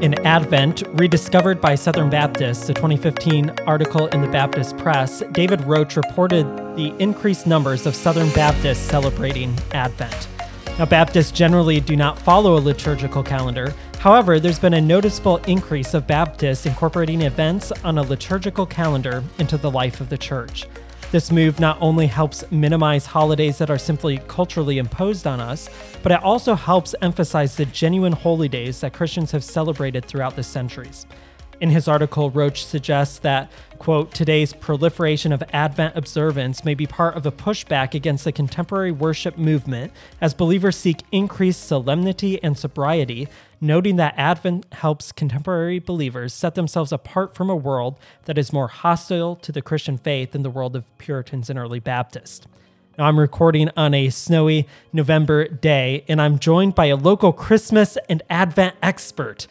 In Advent, rediscovered by Southern Baptists, a 2015 article in the Baptist Press, David Roach reported the increased numbers of Southern Baptists celebrating Advent. Now, Baptists generally do not follow a liturgical calendar. However, there's been a noticeable increase of Baptists incorporating events on a liturgical calendar into the life of the church. This move not only helps minimize holidays that are simply culturally imposed on us, but it also helps emphasize the genuine holy days that Christians have celebrated throughout the centuries. In his article, Roach suggests that, quote, today's proliferation of Advent observance may be part of a pushback against the contemporary worship movement as believers seek increased solemnity and sobriety, noting that Advent helps contemporary believers set themselves apart from a world that is more hostile to the Christian faith than the world of Puritans and early Baptists. Now, I'm recording on a snowy November day, and I'm joined by a local Christmas and Advent expert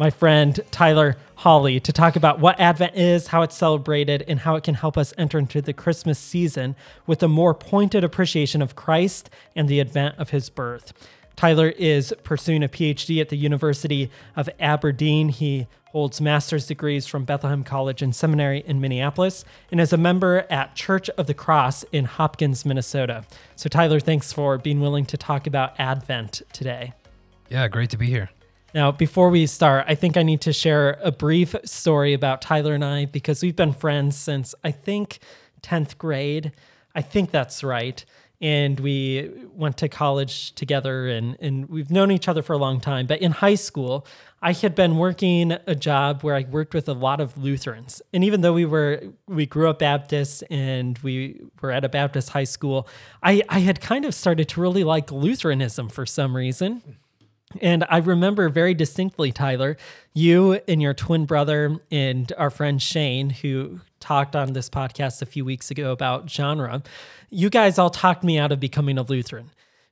my friend Tyler Holley to talk about what Advent is, how it's celebrated, and how it can help us enter into the Christmas season with a more pointed appreciation of Christ and the advent of his birth. Tyler is pursuing a PhD at the University of Aberdeen. He holds master's degrees from Bethlehem College and Seminary in Minneapolis and is a member at Church of the Cross in Hopkins, Minnesota. So, Tyler, thanks for being willing to talk about Advent today. Yeah, great to be here. Now, before we start, I think I need to share a brief story about Tyler and I because we've been friends since I think 10th grade. I think that's right. And we went to college together and, and we've known each other for a long time. But in high school, I had been working a job where I worked with a lot of Lutherans. And even though we were we grew up Baptist and we were at a Baptist high school, I, I had kind of started to really like Lutheranism for some reason. And I remember very distinctly, Tyler, you and your twin brother and our friend Shane, who talked on this podcast a few weeks ago about genre, you guys all talked me out of becoming a Lutheran.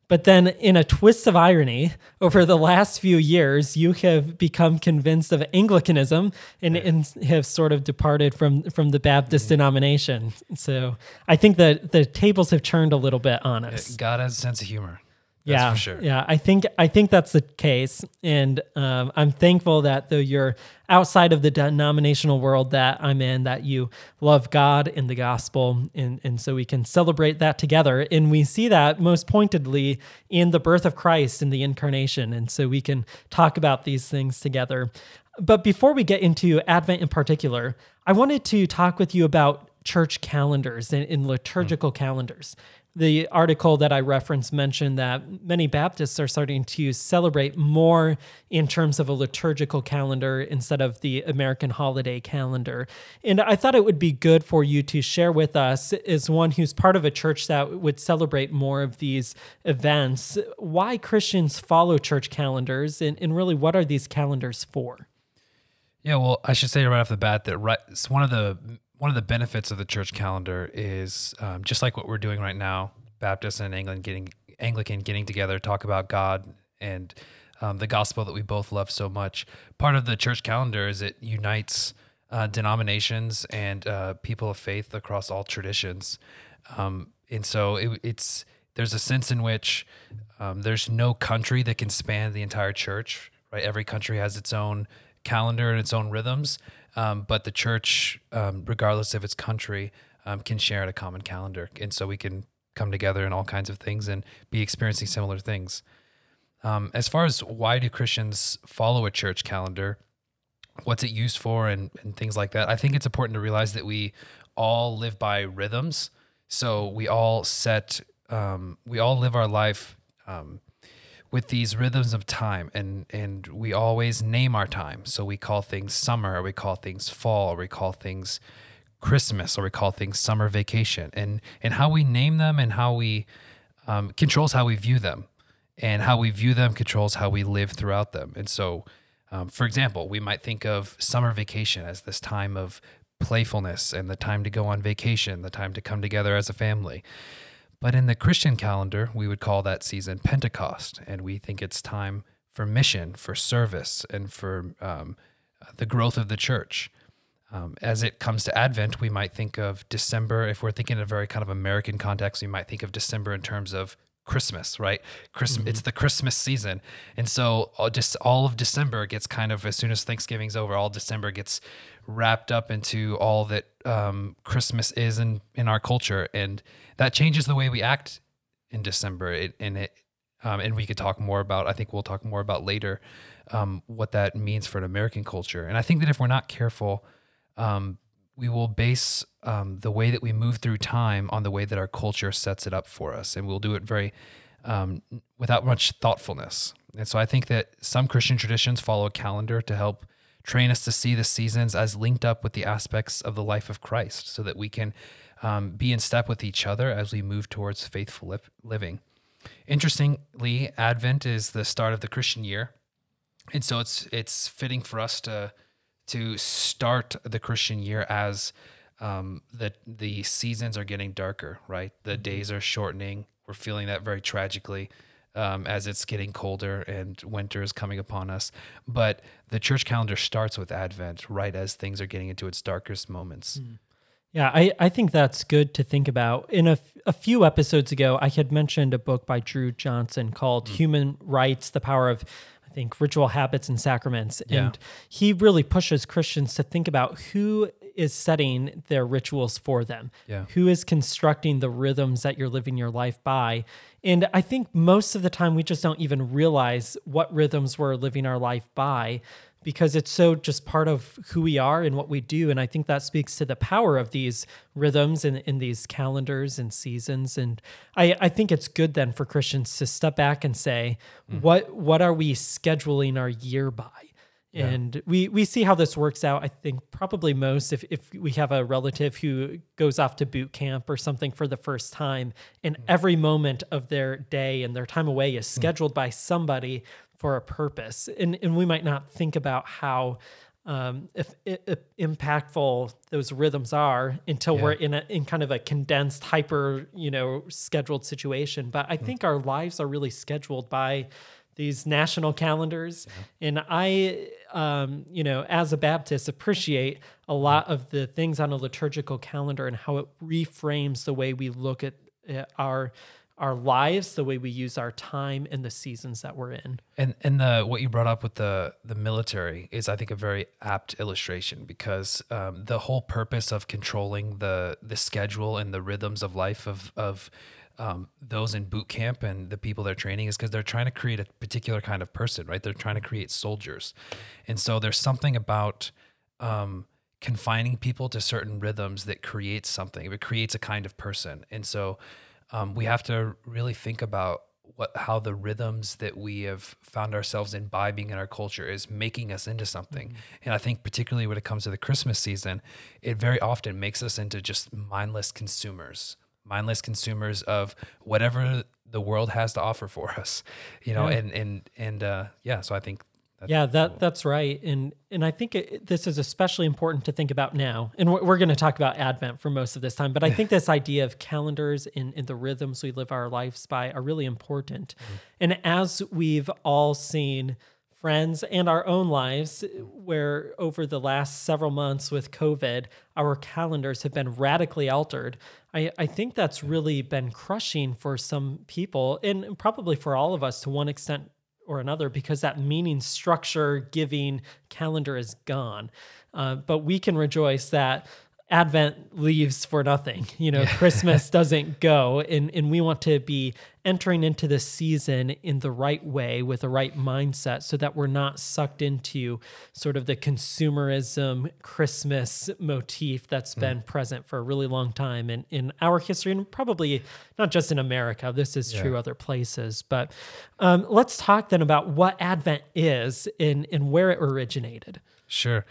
But then, in a twist of irony, over the last few years, you have become convinced of Anglicanism and, and have sort of departed from, from the Baptist mm-hmm. denomination. So I think that the tables have turned a little bit on us. God has a sense of humor yeah, for sure. Yeah, I think I think that's the case, and um, I'm thankful that though you're outside of the denominational world that I'm in, that you love God and the gospel, and and so we can celebrate that together, and we see that most pointedly in the birth of Christ in the incarnation, and so we can talk about these things together. But before we get into Advent in particular, I wanted to talk with you about church calendars and, and liturgical mm. calendars the article that I referenced mentioned that many Baptists are starting to celebrate more in terms of a liturgical calendar instead of the American holiday calendar. And I thought it would be good for you to share with us, as one who's part of a church that would celebrate more of these events, why Christians follow church calendars and, and really what are these calendars for? Yeah, well, I should say right off the bat that right, it's one of the one of the benefits of the church calendar is um, just like what we're doing right now, Baptist and Anglican getting Anglican getting together, talk about God and um, the gospel that we both love so much. Part of the church calendar is it unites uh, denominations and uh, people of faith across all traditions, um, and so it, it's there's a sense in which um, there's no country that can span the entire church. Right, every country has its own calendar and its own rhythms. Um, but the church, um, regardless of its country, um, can share a common calendar, and so we can come together in all kinds of things and be experiencing similar things. Um, as far as why do Christians follow a church calendar, what's it used for, and, and things like that, I think it's important to realize that we all live by rhythms. So we all set, um, we all live our life um, with these rhythms of time and and we always name our time. So we call things summer or we call things fall or we call things christmas or we call things summer vacation. And and how we name them and how we um, controls how we view them. And how we view them controls how we live throughout them. And so um, for example we might think of summer vacation as this time of playfulness and the time to go on vacation the time to come together as a family but in the Christian calendar, we would call that season Pentecost, and we think it's time for mission, for service, and for um, the growth of the church. Um, as it comes to Advent, we might think of December. If we're thinking in a very kind of American context, we might think of December in terms of Christmas, right? Christmas, it's the Christmas season, and so uh, just all of December gets kind of as soon as Thanksgiving's over, all December gets wrapped up into all that um, Christmas is in in our culture, and that changes the way we act in December. It, and it um, and we could talk more about. I think we'll talk more about later um, what that means for an American culture. And I think that if we're not careful, um, we will base um, the way that we move through time on the way that our culture sets it up for us, and we'll do it very um, without much thoughtfulness. And so I think that some Christian traditions follow a calendar to help train us to see the seasons as linked up with the aspects of the life of Christ, so that we can um, be in step with each other as we move towards faithful li- living. Interestingly, Advent is the start of the Christian year, and so it's it's fitting for us to to start the Christian year as um, the the seasons are getting darker, right? The days are shortening. We're feeling that very tragically um, as it's getting colder and winter is coming upon us. But the church calendar starts with Advent, right as things are getting into its darkest moments. Yeah, I, I think that's good to think about. In a, f- a few episodes ago, I had mentioned a book by Drew Johnson called Human Rites The Power of, I think, Ritual Habits and Sacraments. Yeah. And he really pushes Christians to think about who is setting their rituals for them, Yeah. who is constructing the rhythms that you're living your life by. And I think most of the time we just don't even realize what rhythms we're living our life by because it's so just part of who we are and what we do. And I think that speaks to the power of these rhythms and in these calendars and seasons. And I, I think it's good then for Christians to step back and say, hmm. what what are we scheduling our year by? And we, we see how this works out. I think probably most if, if we have a relative who goes off to boot camp or something for the first time, and hmm. every moment of their day and their time away is hmm. scheduled by somebody for a purpose. And, and we might not think about how um, if, if impactful those rhythms are until we're in a in kind of a condensed, hyper, you know, scheduled situation. But I think our lives are really scheduled by these national calendars, and I, um, you know, as a Baptist, appreciate a lot of the things on a liturgical calendar and how it reframes the way we look at uh, our our lives, the way we use our time, and the seasons that we're in. And and the what you brought up with the the military is I think a very apt illustration because um, the whole purpose of controlling the the schedule and the rhythms of life of of um, those in boot camp and the people they're training is because they're trying to create a particular kind of person, right? They're trying to create soldiers, and so there's something about um, confining people to certain rhythms that creates something. It creates a kind of person, and so um, we have to really think about what how the rhythms that we have found ourselves imbibing in our culture is making us into something. And I think particularly when it comes to the Christmas season, it very often makes us into just mindless consumers, mindless consumers of whatever the world has to offer for us. You know, Yeah. and and and uh, yeah, so I think that's yeah, that that's right, and and I think it, this is especially important to think about now. And we're, we're going to talk about Advent for most of this time, but I think this idea of calendars and, and the rhythms we live our lives by are really important. Mm-hmm. And as we've all seen, friends and our own lives, where over the last several months with COVID, our calendars have been radically altered. I, I think that's really been crushing for some people, and probably for all of us to one extent or another because that meaning structure giving calendar is gone. Uh, but we can rejoice that Advent leaves for nothing. You know, Christmas doesn't go, and, and we want to be entering into this season in the right way with the right mindset so that we're not sucked into sort of the consumerism Christmas motif that's been present for a really long time in, in our history and probably not just in America. This is true other places. But um, let's talk then about what Advent is and, and where it originated. Sure.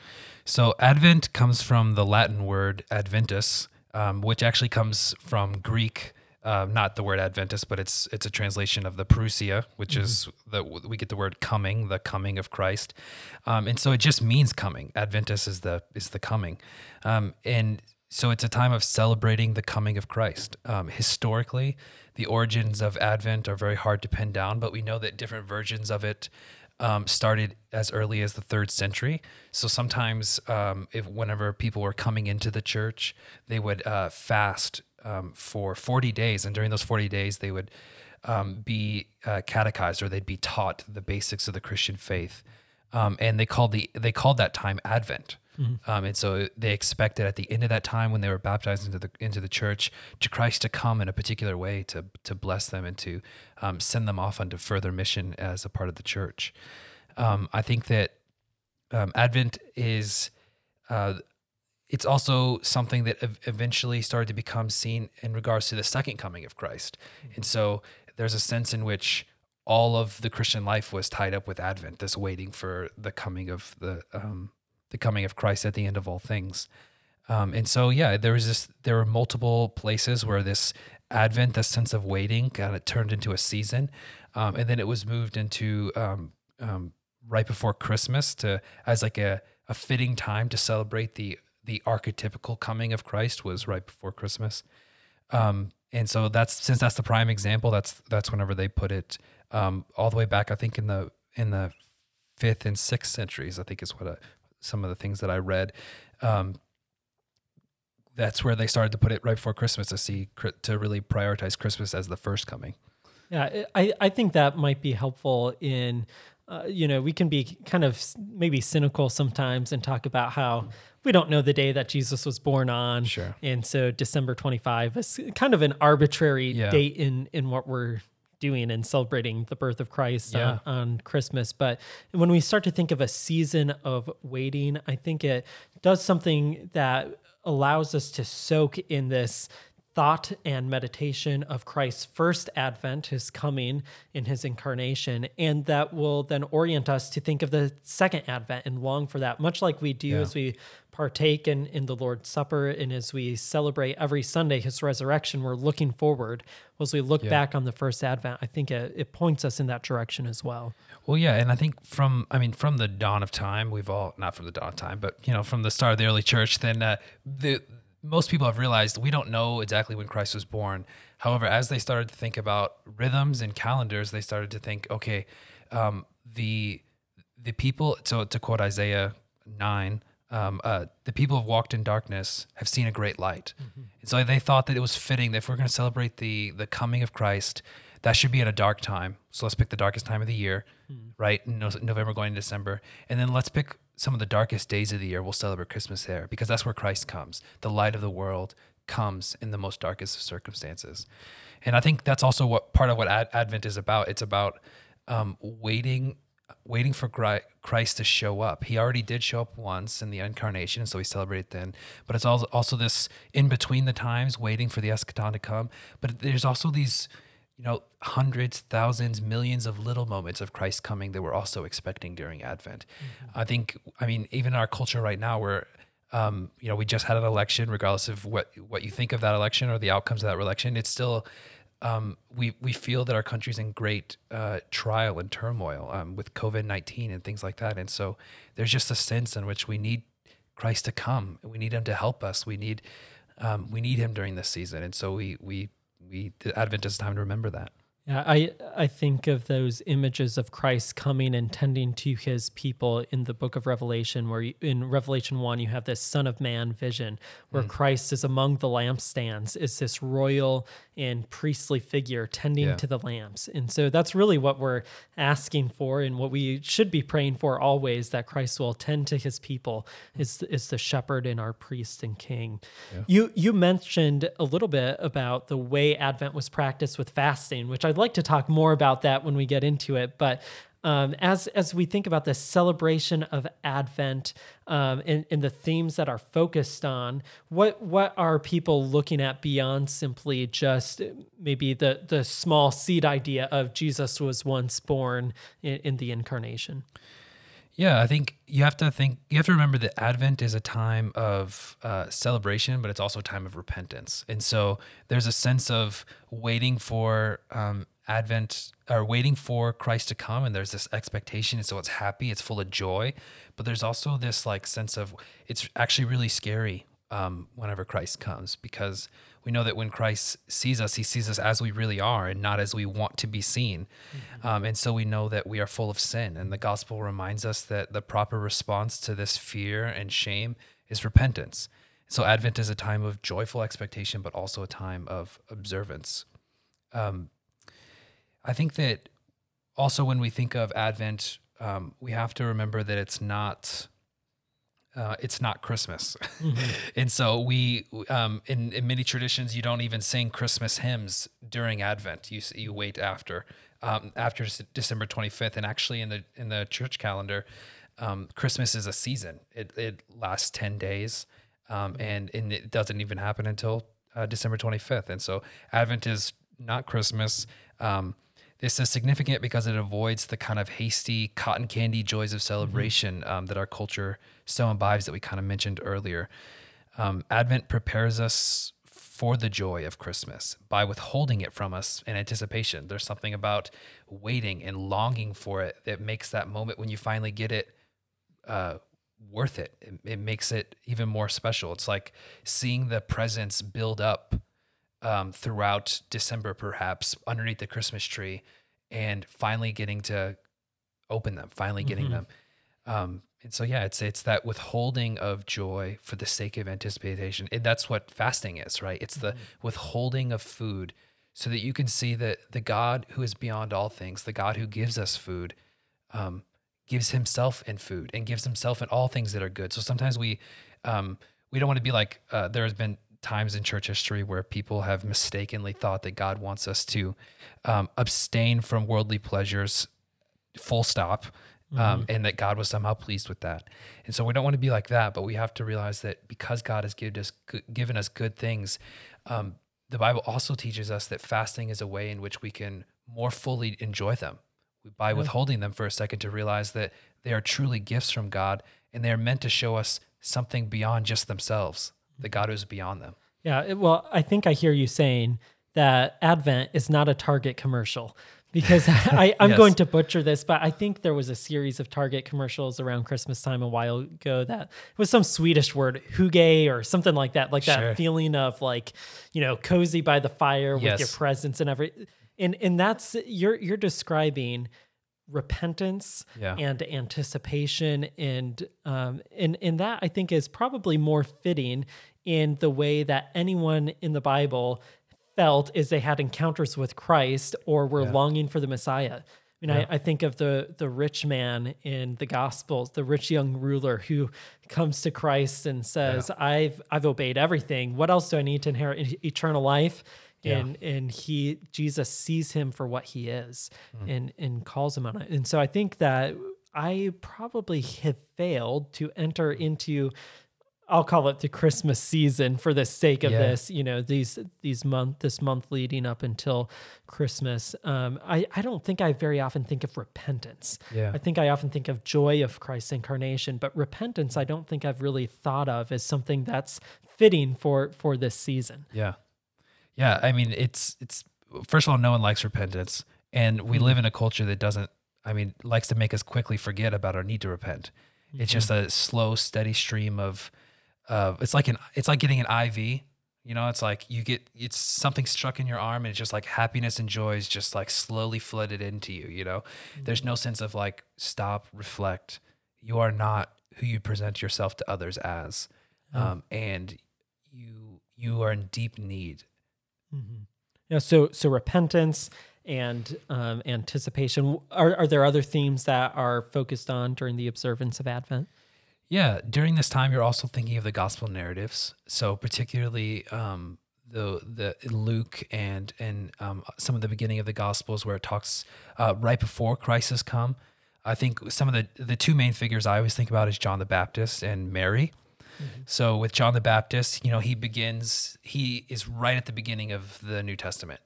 So Advent comes from the Latin word adventus, um, which actually comes from Greek. Uh, not the word Adventus, but it's it's a translation of the Parousia, which is the we get the word coming, the coming of Christ, um, and so it just means coming. Adventus is the is the coming, um, and so it's a time of celebrating the coming of Christ. Um, historically, the origins of Advent are very hard to pin down, but we know that different versions of it um, started as early as the third century. So sometimes, um, if whenever people were coming into the church, they would uh, fast um, for 40 days, and during those 40 days, they would um, be uh, catechized or they'd be taught the basics of the Christian faith. Um, and they called the they called that time Advent. Mm-hmm. Um, and so they expected at the end of that time when they were baptized into the into the church to Christ to come in a particular way to to bless them and to um, send them off onto further mission as a part of the church. Um, I think that um, Advent is uh, it's also something that eventually started to become seen in regards to the second coming of Christ. Mm-hmm. And so there's a sense in which all of the Christian life was tied up with Advent, this waiting for the coming of the um, the coming of Christ at the end of all things. Um, and so, yeah, there was this. There were multiple places where this Advent, this sense of waiting, kind of turned into a season, um, and then it was moved into um, um, right before Christmas to as like a a fitting time to celebrate the the archetypical coming of Christ was right before Christmas. Um, and so that's since that's the prime example. That's that's whenever they put it um, all the way back. I think in the in the fifth and sixth centuries. I think is what I, some of the things that I read. Um, that's where they started to put it right before Christmas to see to really prioritize Christmas as the first coming. Yeah, I, I think that might be helpful in, uh, you know, we can be kind of maybe cynical sometimes and talk about how we don't know the day that Jesus was born on. Sure. And so December 25 is kind of an arbitrary yeah. date in in what we're doing and celebrating the birth of Christ yeah. on, on, Christmas. But when we start to think of a season of waiting, I think it does something that allows us to soak in this thought and meditation of Christ's first advent, his coming in his incarnation, and that will then orient us to think of the second advent and long for that, much like we do yeah. as we partake in, in the Lord's Supper and as we celebrate every Sunday his resurrection, we're looking forward. As we look yeah. back on the first advent, I think it, it points us in that direction as well. Well, yeah, and I think from I mean from the dawn of time, we've all not from the dawn of time, but you know from the start of the early church, then uh, the most people have realized we don't know exactly when Christ was born. However, as they started to think about rhythms and calendars, they started to think, okay, um, the the people. So to quote Isaiah nine, um, uh, the people have walked in darkness have seen a great light. Mm-hmm. And so they thought that it was fitting that if we're going to celebrate the the coming of Christ, that should be at a dark time. So let's pick the darkest time of the year, mm. right? No, November going to December, and then let's pick some of the darkest days of the year, we'll celebrate Christmas there because that's where Christ comes. The light of the world comes in the most darkest of circumstances. And I think that's also what part of what Ad- Advent is about. It's about um, waiting waiting for Christ to show up. He already did show up once in the incarnation, so we celebrate then. But it's also this in between the times, waiting for the eschaton to come. But there's also these you know, hundreds, thousands, millions of little moments of Christ coming that we're also expecting during Advent. Mm-hmm. I think, I mean, even in our culture right now, where um, you know, we just had an election, regardless of what what you think of that election or the outcomes of that election, it's still um, we we feel that our country's in great uh, trial and turmoil um, with COVID nineteen and things like that, and so there's just a sense in which we need Christ to come. We need Him to help us. We need um, we need Him during this season, and so we we we the Advent is time to remember that. Yeah, I I think of those images of Christ coming and tending to his people in the book of Revelation, where you, in Revelation 1, you have this Son of Man vision where mm. Christ is among the lampstands, is this royal and priestly figure tending yeah. to the lamps. And so that's really what we're asking for and what we should be praying for always that Christ will tend to his people is, is the shepherd and our priest and king. Yeah. You you mentioned a little bit about the way Advent was practiced with fasting, which I'd like to talk more about that when we get into it. But um, as as we think about the celebration of Advent um, and, and, the themes that are focused on, what what are people looking at beyond simply just maybe the the small seed idea of Jesus was once born in, in the incarnation? Yeah, I think you have to think you have to remember that Advent is a time of uh, celebration, but it's also a time of repentance, and so there's a sense of waiting for um, Advent or waiting for Christ to come and there's this expectation and so it's happy it's full of joy. But there's also this like sense of it's actually really scary um, whenever Christ comes because we know that when Christ sees us he sees us as we really are and not as we want to be seen mm-hmm. um, and so we know that we are full of sin and the gospel reminds us that the proper response to this fear and shame is repentance so Advent is a time of joyful expectation but also a time of observance um, I think that also when we think of Advent, um, we have to remember that it's not. Uh, it's not Christmas, Mm-hmm. and so we um, in in many traditions you don't even sing Christmas hymns during Advent. You you wait after um, after December twenty fifth, and actually in the in the church calendar, um, Christmas is a season. It it lasts ten days, um, and and it doesn't even happen until uh, December twenty fifth. And so Advent is not Christmas. Um, this is significant because it avoids the kind of hasty cotton candy joys of celebration um, that our culture so imbibes that we kind of mentioned earlier. Um, Advent prepares us for the joy of Christmas by withholding it from us in anticipation. There's something about waiting and longing for it that makes that moment when you finally get it uh, worth it. it. It makes it even more special. It's like seeing the presents build up um, throughout December, perhaps underneath the Christmas tree, and finally getting to open them, finally getting them. Um, and so, yeah, it's it's that withholding of joy for the sake of anticipation. And that's what fasting is, right? It's the withholding of food so that you can see that the God who is beyond all things, the God who gives us food, um, gives himself in food and gives himself in all things that are good. So sometimes we um, we don't want to be like uh, there has been times in church history where people have mistakenly thought that God wants us to um, abstain from worldly pleasures, full stop, um, and that God was somehow pleased with that. And so we don't want to be like that, but we have to realize that because God has given us given us good things, um, the Bible also teaches us that fasting is a way in which we can more fully enjoy them. By withholding them for a second to realize that they are truly gifts from God and they are meant to show us something beyond just themselves, the God who is beyond them. Yeah, well, I think I hear you saying that Advent is not a Target commercial because I, I'm Yes. going to butcher this, but I think there was a series of Target commercials around Christmas time a while ago that was some Swedish word, hygge or something like that, like Sure. that feeling of like, you know, cozy by the fire with your Yes. presents and every, and and that's you're you're describing repentance Yeah. and anticipation and um and and that I think is probably more fitting in the way that anyone in the Bible felt as they had encounters with Christ or were longing for the Messiah. I mean, I, I think of the the rich man in the Gospels, the rich young ruler who comes to Christ and says, "I've I've obeyed everything. What else do I need to inherit eternal life?" And and he Jesus sees him for what he is, and and calls him on it. And so I think that I probably have failed to enter into I'll call it the Christmas season for the sake of Yeah. this, you know, these these month this month leading up until Christmas. Um, I, I don't think I very often think of repentance. Yeah. I think I often think of joy of Christ's incarnation, but repentance I don't think I've really thought of as something that's fitting for for this season. Yeah. Yeah. I mean, it's, it's, first of all, no one likes repentance. And we mm-hmm. live in a culture that doesn't, I mean, likes to make us quickly forget about our need to repent. It's mm-hmm. just a slow, steady stream of, of, it's like an, it's like getting an IV. You know, it's like you get, it's something struck in your arm and it's just like happiness and joy is just like slowly flooded into you. You know, there's mm-hmm. no sense of like, stop, reflect. You are not who you present yourself to others as. Um, and you, you are in deep need Yeah, so so repentance and um, anticipation. Are are there other themes that are focused on during the observance of Advent? Yeah, during this time, you're also thinking of the gospel narratives. So particularly um, the the Luke and and um, some of the beginning of the gospels where it talks uh, right before Christ has come. I think some of the the two main figures I always think about is John the Baptist and Mary. Mm-hmm. So with John the Baptist, you know, he begins. He is right at the beginning of the New Testament.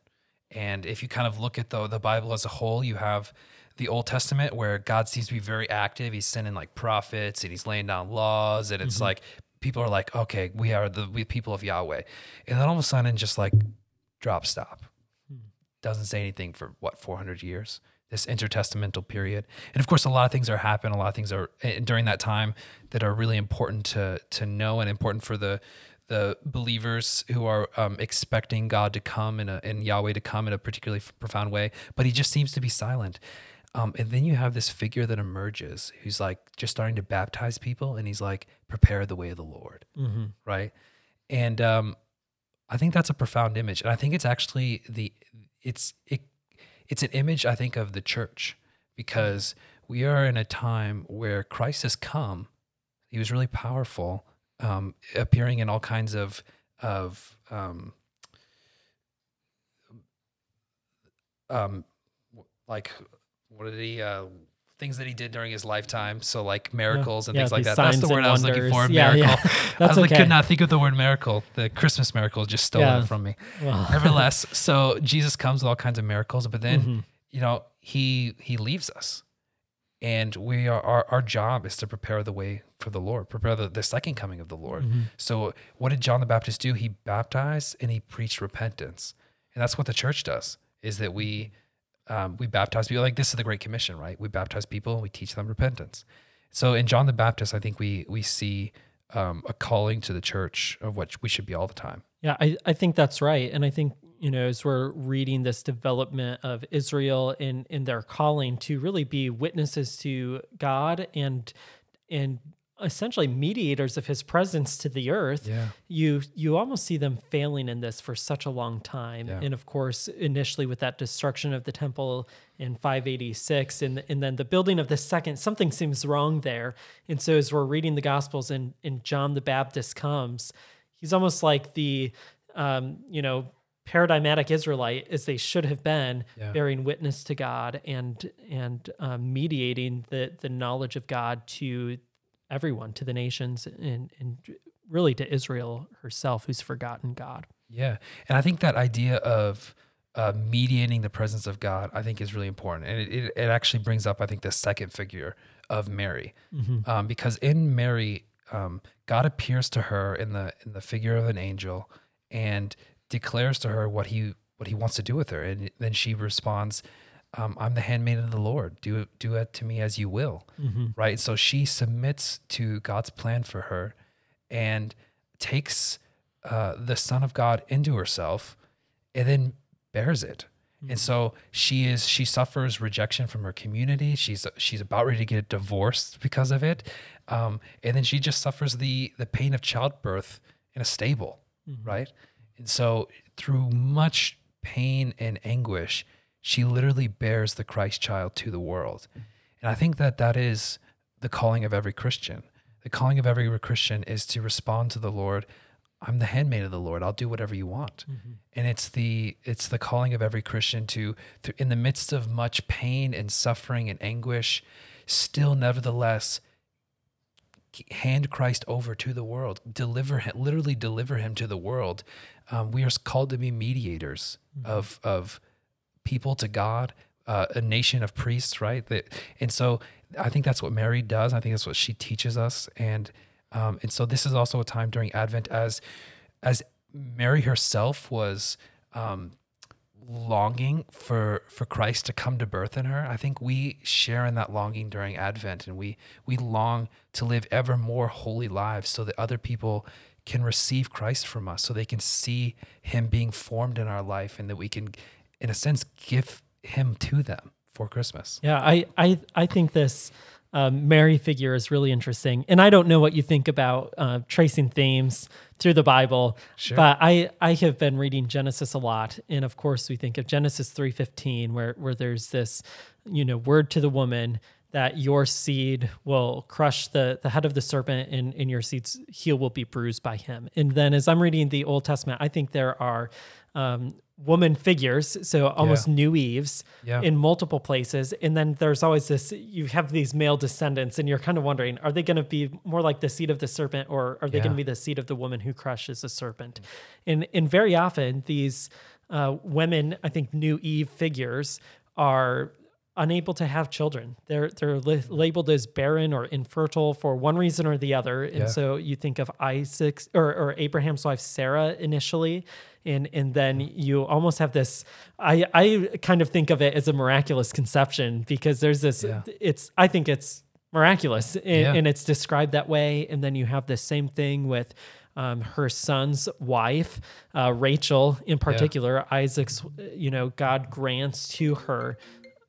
And if you kind of look at the the Bible as a whole, you have the Old Testament where God seems to be very active. He's sending like prophets and he's laying down laws, and it's mm-hmm. like people are like, okay, we are the we people of Yahweh, and then all of a sudden, just like drop stop, hmm. doesn't say anything for what 400 years. This intertestamental period, and of course, a lot of things are happening. A lot of things are eh, during that time that are really important to to know and important for the the believers who are um, expecting God to come in and Yahweh to come in a particularly profound way, but he just seems to be silent. Um, and then you have this figure that emerges who's like just starting to baptize people, and he's like, prepare the way of the Lord, right? And um, I think that's a profound image, and I think it's actually the it's it it's an image I think of the church because we are in a time where Christ has come. He was really powerful, um, appearing in all kinds of of um, um, like what did he uh, things that he did during his lifetime? So like miracles and Yeah, things like that. That's the word I was looking for. Yeah, Miracle. yeah. I was like, could not think of the word miracle. The Christmas miracle just stole Yeah. it from me. Nevertheless, so Jesus comes with all kinds of miracles, but then Mhm. you know he he leaves us, and we are our, our job is to prepare the way for the Lord, prepare the, the second coming of the Lord. Mhm. So what did John the Baptist do? He baptized and he preached repentance, and that's what the church does. Is that we um, we baptize people like this is the Great Commission, right? We baptize people and we teach them repentance. So in John the Baptist, I think we we see um, a calling to the church of what we should be all the time. Yeah, I, I think that's right. And I think, you know, as we're reading this development of Israel in, in their calling to really be witnesses to God and and essentially mediators of his presence to the earth, Yeah. you you almost see them failing in this for such a long time. Yeah. And of course, initially with that destruction of the temple in 586 and and then the building of the second, something seems wrong there. And so as we're reading the gospels and and John the Baptist comes, he's almost like the um, you know, paradigmatic Israelite as they should have been, Yeah. bearing witness to God and and um, mediating the the knowledge of God to everyone, to the nations, and and really to Israel herself, who's forgotten God. Yeah. And I think that idea of uh, mediating the presence of God, I think is really important. And it, it, it actually brings up, I think, the second figure of Mary. Um, because in Mary, um, God appears to her in the in the figure of an angel and declares to her what he what he wants to do with her. And then she responds, um, I'm the handmaid of the Lord. Do do it to me as you will. Right. So she submits to God's plan for her and takes uh, the Son of God into herself and then bears it. And so she is she suffers rejection from her community. She's she's about ready to get divorced because of it, um, and then she just suffers the the pain of childbirth in a stable, right? And so through much pain and anguish, she literally bears the Christ child to the world. And I think that that is the calling of every Christian. The calling of every Christian is to respond to the Lord. I'm the handmaid of the Lord. I'll do whatever you want. And it's the it's the calling of every Christian to, to in the midst of much pain and suffering and anguish, still nevertheless hand Christ over to the world, deliver him, literally deliver him to the world. Um, we are called to be mediators of of people to God, uh, a nation of priests, right? That, and so I think that's what Mary does. I think that's what she teaches us, and um, and so this is also a time during Advent as as Mary herself was. Um, longing for for Christ to come to birth in her. I think we share in that longing during Advent and we we long to live ever more holy lives so that other people can receive Christ from us so they can see him being formed in our life and that we can in a sense give him to them for Christmas. Yeah, I I I think this um, Mary figure is really interesting, and I don't know what you think about uh, tracing themes through the Bible, Sure. but I I have been reading Genesis a lot, and of course we think of Genesis three fifteen, where where there's this, you know, word to the woman that your seed will crush the the head of the serpent, and and your seed's heel will be bruised by him. And then as I'm reading the Old Testament, I think there are um, woman figures, so almost new Eves Yeah. in multiple places. And then there's always this you have these male descendants, and you're kind of wondering, are they going to be more like the seed of the serpent, or are they going to be the seed of the woman who crushes the serpent? And, and very often, these uh, women, I think, new Eve figures are unable to have children. They're they're li- labeled as barren or infertile for one reason or the other. And Yeah. so you think of Isaac or, or Abraham's wife Sarah initially, and and then you almost have this. I I kind of think of it as a miraculous conception because there's this. Yeah. It's I think it's miraculous and, Yeah. and it's described that way. And then you have the same thing with. Um, her son's wife, uh, Rachel, in particular, Isaac's, you know, God grants to her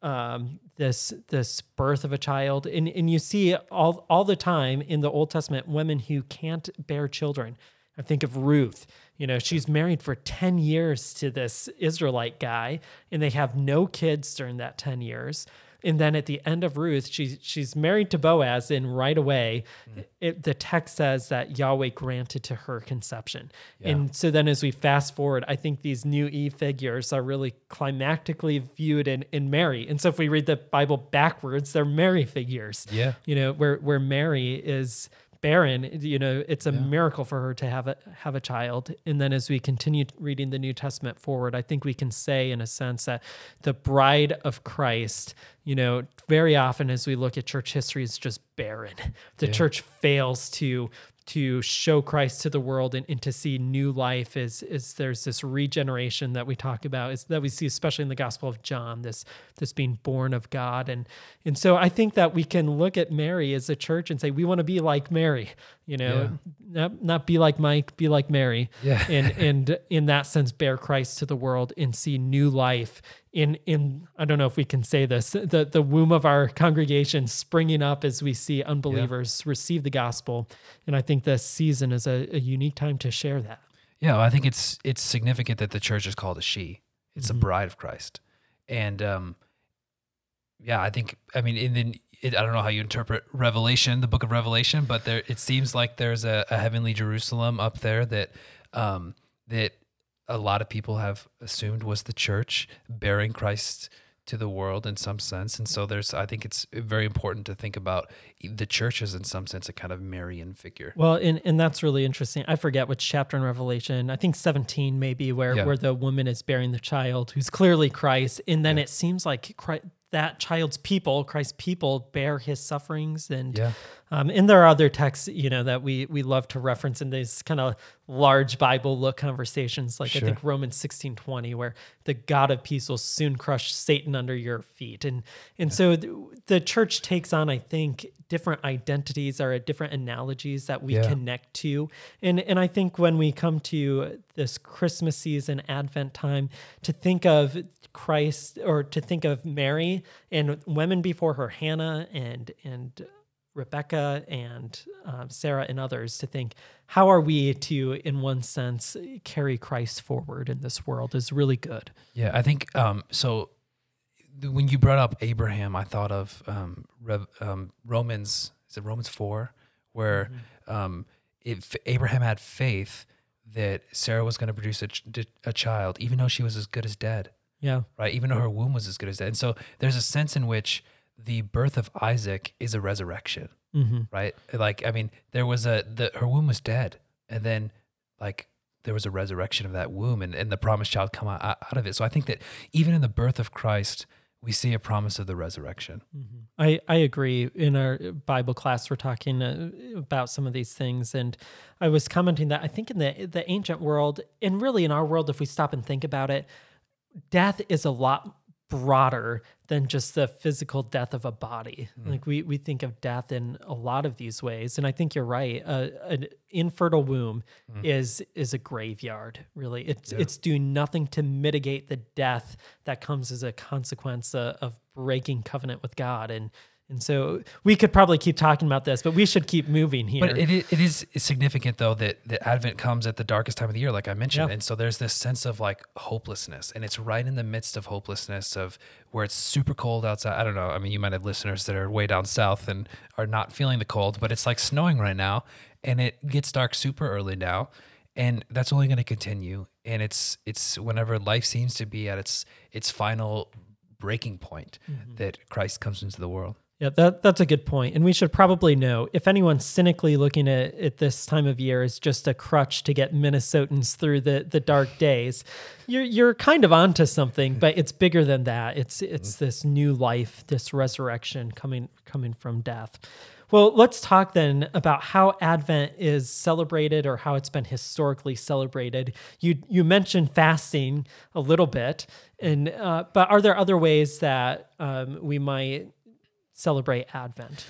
um, this this birth of a child, and and you see all all the time in the Old Testament women who can't bear children. I think of Ruth. You know, she's married for 10 years to this Israelite guy, and they have no kids during that 10 years. And then at the end of Ruth, she's she's married to Boaz, and right away, mm. it, the text says that Yahweh granted to her conception. Yeah. And so then, as we fast forward, I think these new E figures are really climactically viewed in in Mary. And so, if we read the Bible backwards, they're Mary figures. Yeah, you know, where where Mary is barren you know it's a yeah. miracle for her to have a have a child and then as we continue reading the new testament forward i think we can say in a sense that the bride of christ you know very often as we look at church history is just barren the yeah. church fails to to show Christ to the world and, and to see new life is is there's this regeneration that we talk about is that we see especially in the Gospel of John this this being born of God. And and so I think that we can look at Mary as a church and say we want to be like Mary you know yeah. not not be like Mike be like Mary. Yeah. And and in that sense bear Christ to the world and see new life in in I don't know if we can say this the the womb of our congregation springing up as we see unbelievers yeah. receive the gospel and I think this season is a, a, unique time to share that. Yeah, I think it's it's significant that the church is called a she. It's mm-hmm. a bride of Christ, and um, yeah, I think I mean in the it, I don't know how you interpret Revelation, the book of Revelation, but there it seems like there's a, a heavenly Jerusalem up there that um, that a lot of people have assumed was the church bearing Christ to the world in some sense. And so there's, I think it's very important to think about the church is in some sense a kind of Marian figure. Well, and, and that's really interesting. I forget which chapter in Revelation, I think 17 maybe where, yeah. where the woman is bearing the child who's clearly Christ. And then yeah. it seems like Christ, that child's people, Christ's people, bear his sufferings, and yeah. um, and there are other texts, you know, that we we love to reference in these kind of large Bible look conversations, like sure. I think Romans sixteen twenty, where the God of peace will soon crush Satan under your feet, and and so the, the, church takes on, I think, different identities or different analogies that we yeah. connect to, and and I think when we come to this Christmas season, Advent time, to think of Christ or to think of Mary and women before her, Hannah and and Rebecca and um, Sarah and others, to think how are we to, in one sense, carry Christ forward in this world is really good. Yeah, I think um, so. When you brought up Abraham, I thought of um, Rev, um, Romans. Is it Romans four, where mm-hmm. Um, if Abraham had faith that Sarah was going to produce a, a child, even though she was as good as dead. Yeah. Right. Even though her womb was as good as dead. And so there's a sense in which the birth of Isaac is a resurrection. Mm-hmm. Right. Like, I mean, there was a, the, her womb was dead. And then like there was a resurrection of that womb and, and the promised child come out, out of it. So I think that even in the birth of Christ, we see a promise of the resurrection. Mm-hmm. I, I agree. In our Bible class, we're talking uh, about some of these things, and I was commenting that I think in the the ancient world, and really in our world, if we stop and think about it, death is a lot broader than just the physical death of a body. Mm. Like we we think of death in a lot of these ways, and I think you're right. Uh, an infertile womb mm. is is a graveyard. Really, it's yeah. it's doing nothing to mitigate the death that comes as a consequence uh, of breaking covenant with God and and so we could probably keep talking about this, but we should keep moving here. But it, it is significant though that, the Advent comes at the darkest time of the year, like I mentioned. Yeah. And so there's this sense of like hopelessness. And it's right in the midst of hopelessness of where it's super cold outside. I don't know. I mean, you might have listeners that are way down south and are not feeling the cold, but it's like snowing right now and it gets dark super early now. And that's only going to continue. And it's it's whenever life seems to be at its its final breaking point mm-hmm. that Christ comes into the world. Yeah, that, that's a good point. And we should probably know if anyone cynically looking at, at this time of year is just a crutch to get Minnesotans through the, the dark days, you're, you're kind of onto something, but it's bigger than that. It's, it's mm-hmm. this new life, this resurrection coming, coming from death. Well, let's talk then about how Advent is celebrated or how it's been historically celebrated. You you mentioned fasting a little bit, and uh, but are there other ways that um, we might celebrate Advent.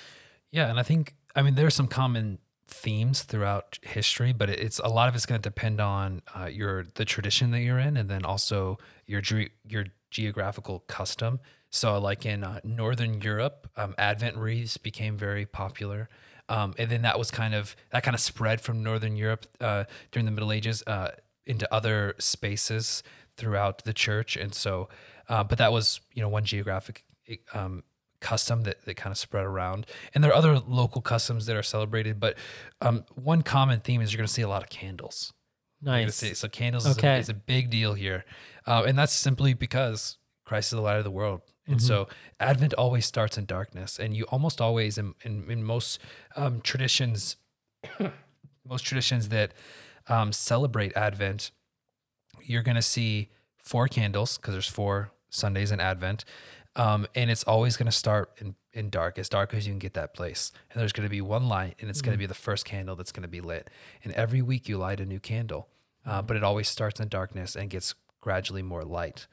Yeah, and I think I mean there's some common themes throughout history, but it's a lot of it's going to depend on uh, your the tradition that you're in, and then also your your geographical custom. So, like in uh, Northern Europe, um, Advent wreaths became very popular. Um, and then that was kind of that kind of spread from Northern Europe uh, during the Middle Ages. Uh, into other spaces throughout the church, and so, uh, but that was you know one geographic um, custom that, that kind of spread around. And there are other local customs that are celebrated, but um, one common theme is you're going to see a lot of candles. Nice. See, so candles okay. is, a, is, a, big deal here, uh, and that's simply because Christ is the light of the world. And mm-hmm. so Advent always starts in darkness, and you almost always in in, in most um, traditions, most traditions that um, celebrate Advent, you're going to see four candles because there's four Sundays in Advent. Um, and it's always going to start in, in dark, as dark as you can get that place. And there's going to be one light, and it's mm-hmm. going to be the first candle that's going to be lit. And every week you light a new candle, uh, mm-hmm. but it always starts in darkness and gets gradually more light.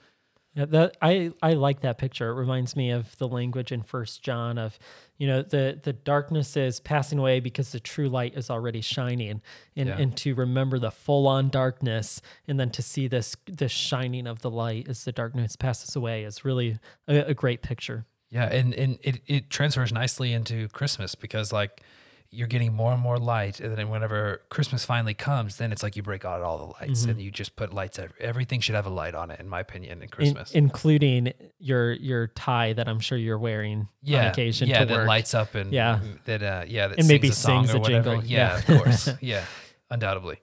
Yeah, that I I like that picture. It reminds me of the language in First John of, you know, the the darkness is passing away because the true light is already shining, and yeah. and to remember the full on darkness, and then to see this this shining of the light as the darkness passes away is really a, a great picture. Yeah, and and it it transfers nicely into Christmas because like you're getting more and more light and then whenever christmas finally comes then it's like you break out all the lights mm-hmm. and you just put lights every, everything should have a light on it in my opinion in christmas in, including your your tie that i'm sure you're wearing yeah, on occasion yeah that work. lights up and yeah that uh yeah that and sings maybe a song sings or a whatever. jingle yeah, yeah. of course yeah undoubtedly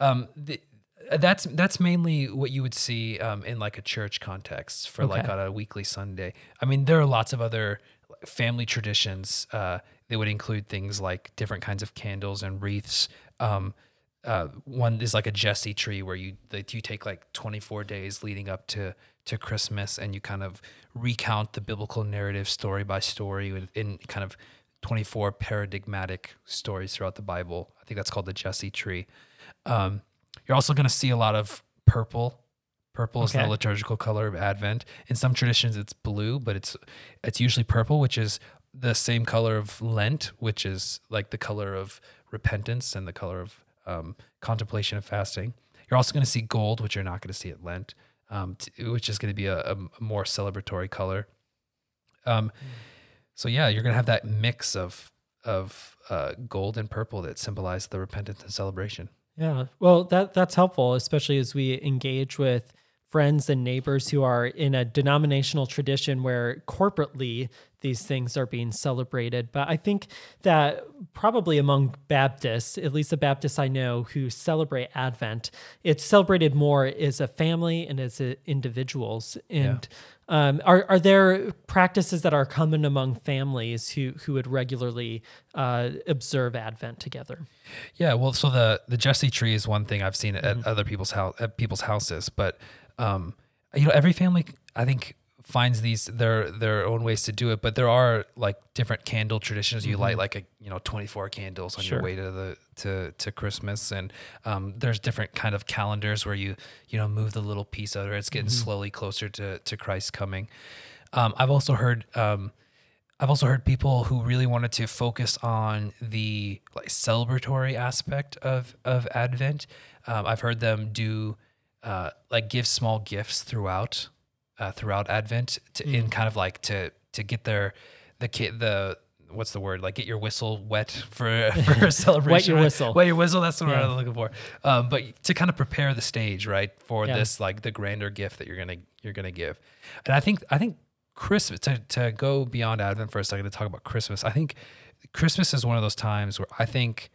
um the, that's that's mainly what you would see um, in like a church context for okay. like on a weekly Sunday. I mean, there are lots of other family traditions uh, they would include things like different kinds of candles and wreaths. Um, uh, one is like a Jesse tree where you that you take like 24 days leading up to to Christmas and you kind of recount the biblical narrative story by story in, in kind of 24 paradigmatic stories throughout the Bible. I think that's called the Jesse tree. Um, you're also going to see a lot of purple. Purple okay. is the liturgical color of Advent. In some traditions, it's blue, but it's it's usually purple, which is the same color of Lent, which is like the color of repentance and the color of um, contemplation and fasting. You're also going to see gold, which you're not going to see at Lent, um, t- which is going to be a, a, more celebratory color. Um, so yeah, you're going to have that mix of of uh, gold and purple that symbolize the repentance and celebration. Yeah, well, that that's helpful, especially as we engage with friends and neighbors who are in a denominational tradition where corporately these things are being celebrated. But I think that probably among Baptists, at least the Baptists I know who celebrate Advent, it's celebrated more as a family and as a individuals. And yeah. um, are are there practices that are common among families who who would regularly uh, observe Advent together? Yeah, well, so the the Jesse tree is one thing I've seen mm-hmm. at other people's house at people's houses, but um, you know, every family I think finds these their their own ways to do it but there are like different candle traditions you mm-hmm. light like a you know 24 candles on sure. your way to the to to christmas and um, there's different kind of calendars where you you know move the little piece of it it's getting mm-hmm. slowly closer to to christ coming um, i've also heard um, I've also heard people who really wanted to focus on the like celebratory aspect of of Advent. Um, I've heard them do uh, like give small gifts throughout uh, throughout Advent to, mm. in kind of like to to get their the kid the what's the word like get your whistle wet for for a celebration. wet your whistle. Wet your whistle. That's the word I'm looking for. Um, but to kind of prepare the stage right for yeah. this like the grander gift that you're gonna you're gonna give, and I think I think Christmas to to go beyond Advent for a second to talk about Christmas. I think Christmas is one of those times where I think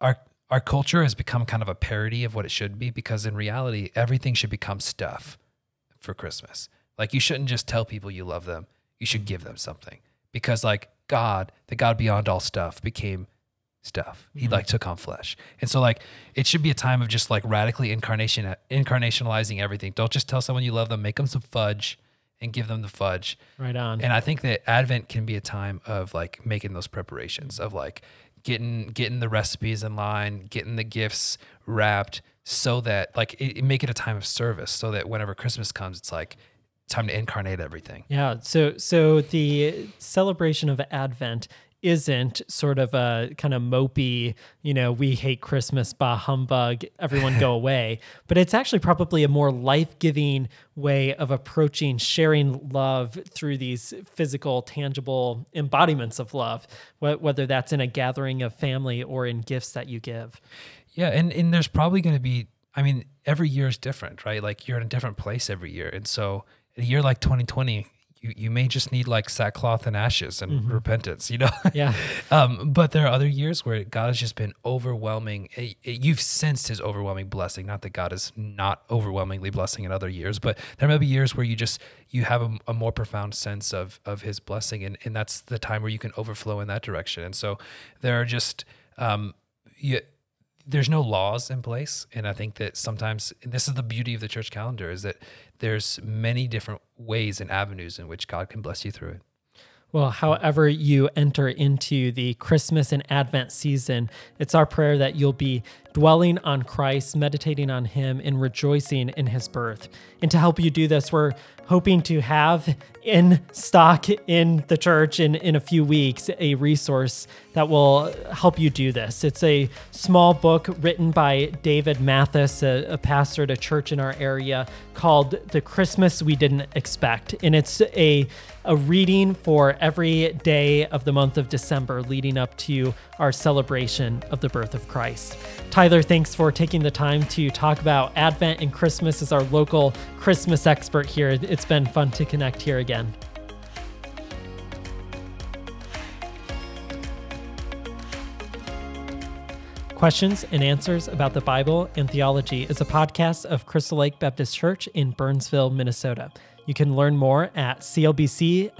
our our culture has become kind of a parody of what it should be because in reality everything should become stuff for Christmas. Like you shouldn't just tell people you love them. You should give them something. Because like God, the God beyond all stuff became stuff. He mm-hmm. like took on flesh. And so like it should be a time of just like radically incarnation incarnationalizing everything. Don't just tell someone you love them, make them some fudge and give them the fudge. Right on. And I think that Advent can be a time of like making those preparations of like getting getting the recipes in line, getting the gifts wrapped, so that like it, make it a time of service so that whenever christmas comes it's like time to incarnate everything. Yeah so so the celebration of advent isn't sort of a kind of mopey, you know, we hate Christmas, bah humbug, everyone go away. But it's actually probably a more life giving way of approaching sharing love through these physical, tangible embodiments of love, whether that's in a gathering of family or in gifts that you give. Yeah, and and there's probably going to be I mean, every year is different, right? Like you're in a different place every year. And so a year like 2020, you, you may just need like sackcloth and ashes and mm-hmm. repentance, you know? Yeah. um, but there are other years where God has just been overwhelming. It, it, you've sensed his overwhelming blessing. Not that God is not overwhelmingly blessing in other years, but there may be years where you just, you have a, a more profound sense of, of his blessing. And, and that's the time where you can overflow in that direction. And so there are just, um, you, there's no laws in place and i think that sometimes this is the beauty of the church calendar is that there's many different ways and avenues in which god can bless you through it. Well, however you enter into the Christmas and Advent season, it's our prayer that you'll be dwelling on Christ, meditating on Him, and rejoicing in His birth. And to help you do this, we're hoping to have in stock in the church in, in a few weeks a resource that will help you do this. It's a small book written by David Mathis, a, a pastor at a church in our area, called The Christmas We Didn't Expect. And it's a a reading for every day of the month of December leading up to our celebration of the birth of Christ. Tyler, thanks for taking the time to talk about Advent and Christmas as our local Christmas expert here. It's been fun to connect here again. Questions and Answers about the Bible and Theology is a podcast of Crystal Lake Baptist Church in Burnsville, Minnesota. You can learn more at clbcmn.org.